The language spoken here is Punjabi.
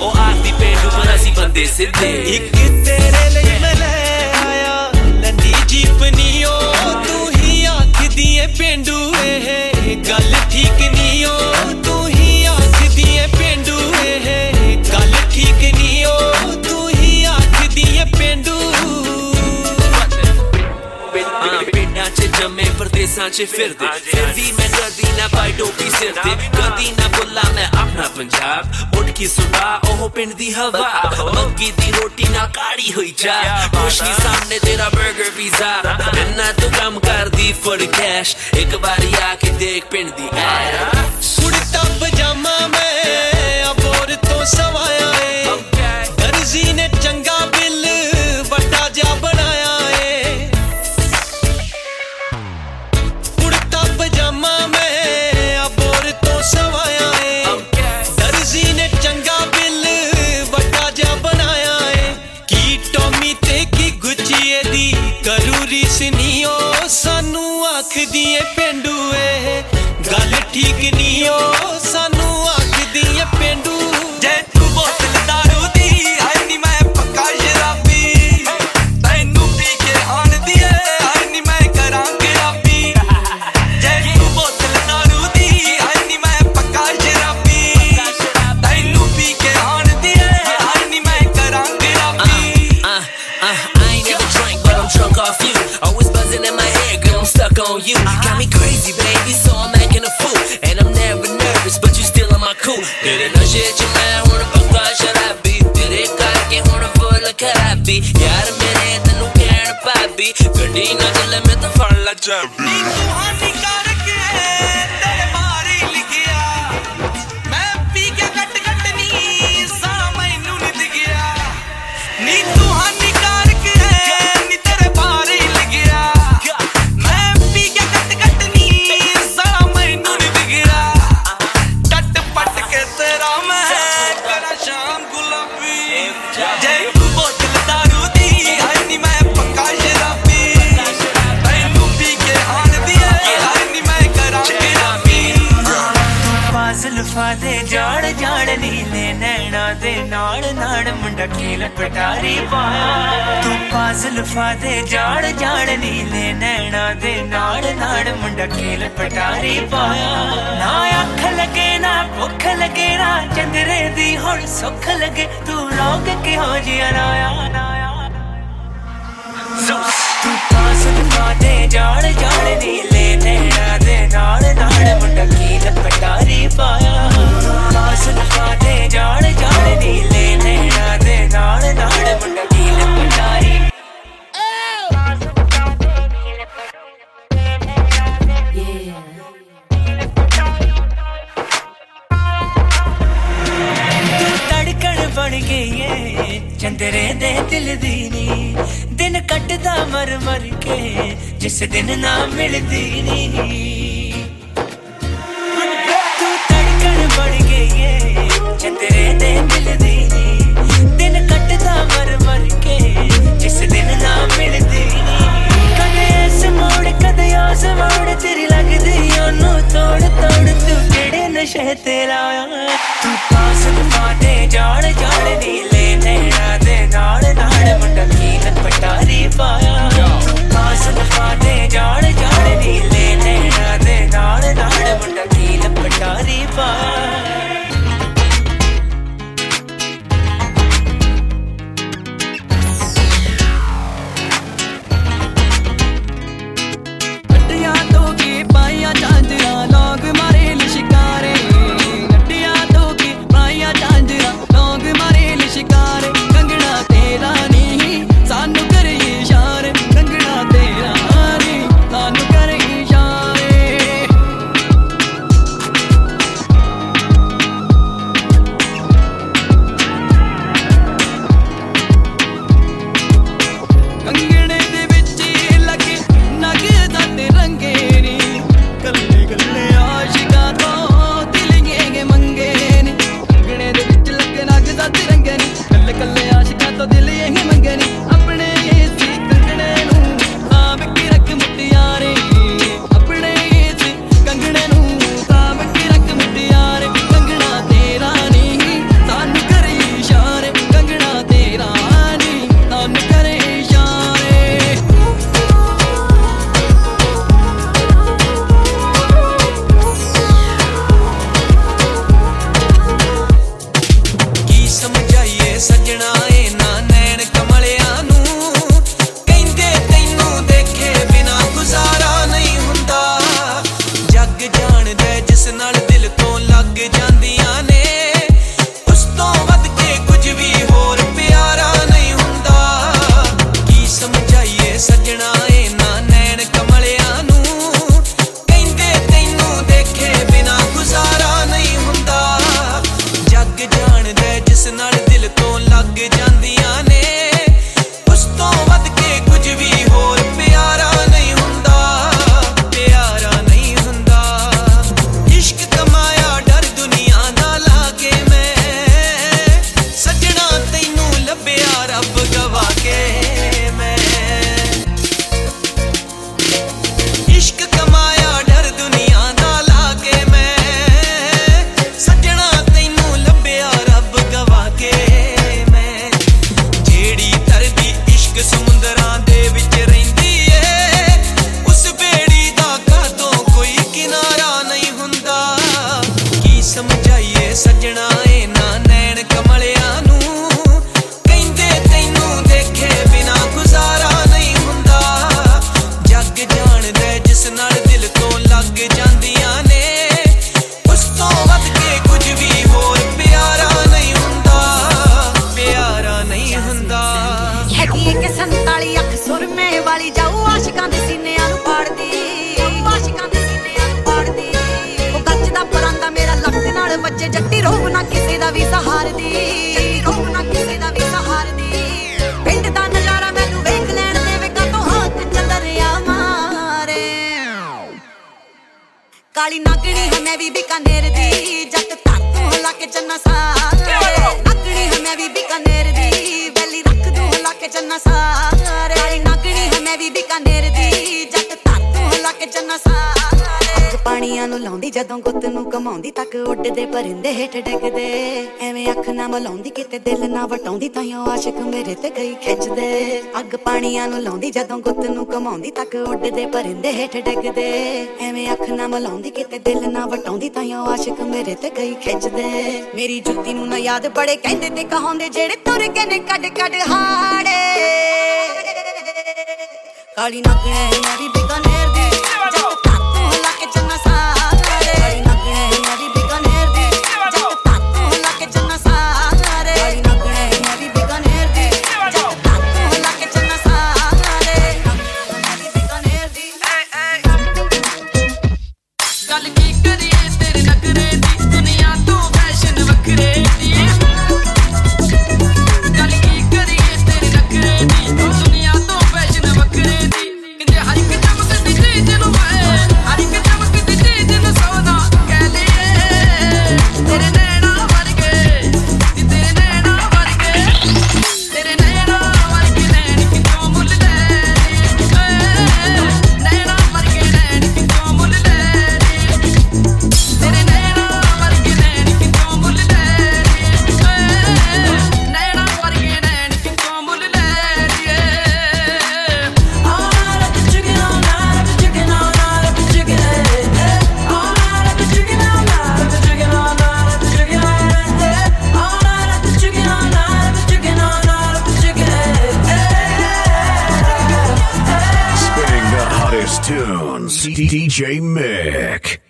ਉਹ ਆਰਦੀ ਪੇਂਡੂ ਪਰ ਅਸੀਂ ਬੰਦੇ ਸਿੱਧੇ। ਇੱਕ ਤੇਰੇ ਲਈ 'ਚ ਫਿਰਦੇ। ਫਿਰ ਵੀ ਮੈਂ ਕਦੀ ਨਾ ਪਾਈ ਟੋਪੀ ਸਿਰ ਤੇ। ਕਦੀ ਨਾ ਬੋਲਾ, ਮੈਂ ਆਪਣਾ ਪੰਜਾਬ। ਉੱਠ ਕੇ ਸੁਣਾ ਉਹ ਪਿੰਡ ਦੀ ਹਵਾ। ਮੱਕੀ ਦੀ ਰੋਟੀ ਨਾਲ ਕਾੜੀ ਹੋਈ ਚਾ। ਰੋਸ਼ਨੀ ਸਾਹਮਣੇ ਤੇਰਾ 버ਗਰ ਪੀਜ਼ਾ ਇੰਨਾ ਤੂੰ ਕੰਮ ਕਰਦੀ ਫॉर ਕੈਸ਼ ਇੱਕ ਵਾਰੀ ਆ ਕੇ ਦੇਖ ਪਿੰਡ ਦੀ ਐ ਸਾਨੂੰ ਆਖਦੀ ਏ ਪਿੰਡੂ ਏ। ਗੱਲ ਠੀਕ ਨਹੀਂ ਓ। on you. Uh-huh. Got me crazy, baby, so I'm acting a fool. And I'm never nervous, but you still on my cool. Didn't know shit, your man, what the fuck should I be? Did it got get on a full of copy? Yar mere tan nu kehna papi, gadi na chale main to phone la jabi. ਨਾਲ ਨਾਲ ਮੁੰਡਾ ਕੀਲ ਪਟਾਰੀ ਪਾਇਆ ਤੂੰ ਫਾਜ਼ਲ ਫਾਦੇ ਜਾਣ ਜਾਣ ਨੀਲੇ ਨੈਣਾ ਦੇ ਨਾਲ ਨਾਲ ਮੁੰਡਾ ਕੀਲ ਪਟਾਰੀ ਪਾਇਆ ਨਾ ਅੱਖ ਲੱਗੇ, ਨਾ ਭੁੱਖ ਲੱਗੇ, ਨਾ ਚੰਦਰੇ ਦੀ ਹੁਣ ਸੁੱਖ ਲੱਗੇ। ਤੂੰ ਰੋਕ ਕਿਹੋ ਜਿਹਾ ਨਾਇਆ ਨਾਇਆ ਤੂੰ ਫਾਜ਼ਲ ਫਾਦੇ ਜਾਣ ਜਾਣ ਨੀਲੇ ਨੈਣਾ ਦੇ ਨਾਲ ਨਾਲ ਮੁੰਡਾ ਕੀਲ ਪਟਾਰੀ ਪਾਇਆ ਫਾਜ਼ਲ ਫਾਦੇ ਜਾਣ ਜਾਣ ਨੀਲੇ ਬਣ ਗਈ ਏ ਚੰਦਰੇ ਦੇ ਦਿਲ ਦੀ ਨੀ ਦਿਨ ਕੱਟਦਾ ਮਰ ਮਰ ਕੇ, ਜਿਸ ਦਿਨ ਨਾ ਮਿਲਦੀ ਨੀ ਤੂੰ ਧੜਕਣ ਬਣ ਗਈ ਏ ਚੰਦਰੇ ਦੇ ਦਿਲ ਦੀ ਨੀ ਦਿਨ ਕੱਟਦਾ ਮਰ ਮਰ ਕੇ ਜਿਸ ਦਿਨ ਨਾ ਮਿਲਦੀ ਨੀ ਕਦੇ ਇਸ ਮੋੜ ਕਦੇ ਉਸ ਮੋੜ ਤੇਰੀ ਲੱਗਦੀ ਉਹਨੂੰ ਤੋੜ ਤੋੜ ਤੂੰ ਕਿਹੜੇ ਨਸ਼ੇ ਤੇ ਲਾਇਆ ਪਟਾਰੀ ਸਜਣਾ ਜਾਈਏ ਸੱਜਣਾ ਏ ਵੀ ਸਹਾਰਦੀ। ਰੋਹ ਨਾ ਕਿਸੇ ਦਾ ਵੀ ਸਹਾਰਦੀ। ਪਿੰਡ ਦਾ ਨਜ਼ਾਰਾ ਮੈਨੂੰ ਵੇਖ ਲੈਣ ਦੇ ਵੇਗਾ ਤੋਂ ਹੱਥ ਚੰਦਰਿਆ ਮਾਰੇ। ਕਾਲੀ ਨਾਗਣੀ ਹੈ ਮੈਂ ਵੀ ਬਿਕਾਨੇਰ ਦੀ ਜੱਟ ਤਾਕੂ ਹਲਾ ਕੇ ਚੰਨਾ ਸਾਰੇ। ਨਾਗਣੀ ਹੈ ਮੈਂ ਵੀ ਬਿਕਾਨੇਰ ਦੀ ਵੈਲੀ ਰੱਖ ਦੂ ਹਲਾ ਕੇ ਚੰਨਾ ਸਾਰੇ। ਕਾਲੀ ਨਾਗਣੀ ਹੈ ਮੈਂ ਵੀ ਬਿਕਾਨੇਰ ਅੱਖਾਂ ਨੂੰ ਲਾਉਂਦੀ, ਜਦੋਂ ਗੁੱਤ ਨੂੰ ਕਮਾਉਂਦੀ ਤੱਕ ਉੱਡਦੇ ਪਰਿੰਦੇ ਹੇਠ ਡਿੱਗਦੇ। ਐਵੇਂ ਅੱਖ ਨਾ ਮਲਾਉਂਦੀ, ਕਿਤੇ ਦਿਲ ਨਾ ਵਟਾਉਂਦੀ, ਤਾਂ ਉਹ ਆਸ਼ਿਕ ਮੇਰੇ ਤੇ ਗਈ ਖਿੱਚਦੇ। ਅੱਗ ਪਾਣੀਆਂ ਨੂੰ ਲਾਉਂਦੀ, ਜਦੋਂ ਗੁੱਤ ਨੂੰ ਕਮਾਉਂਦੀ ਤੱਕ ਉੱਡਦੇ ਪਰਿੰਦੇ ਹੇਠ ਡਿੱਗਦੇ। ਐਵੇਂ ਅੱਖ ਨਾ ਮਲਾਉਂਦੀ, ਕਿਤੇ ਦਿਲ ਨਾ ਵਟਾਉਂਦੀ, ਤਾਂ ਉਹ ਆਸ਼ਿਕ ਮੇਰੇ ਤੇ ਗਈ ਖਿੱਚਦੇ। ਮੇਰੀ ਜੁੱਤੀ ਨੂੰ ਨਾ ਯਾਦ ਬੜੇ ਕਹਿੰਦੇ ਤੇ ਕਹਾਉਂਦੇ, ਜਿਹੜੇ ਤੁਰ ਕੇ ਨੇ ਕੱਢ ਕੱਢ ਹਾੜੇ। ਕਾਲੀ ਨਗਣੇ ਮੇਰੀ ਬਿਕਾਨੇਰ DJ Mick.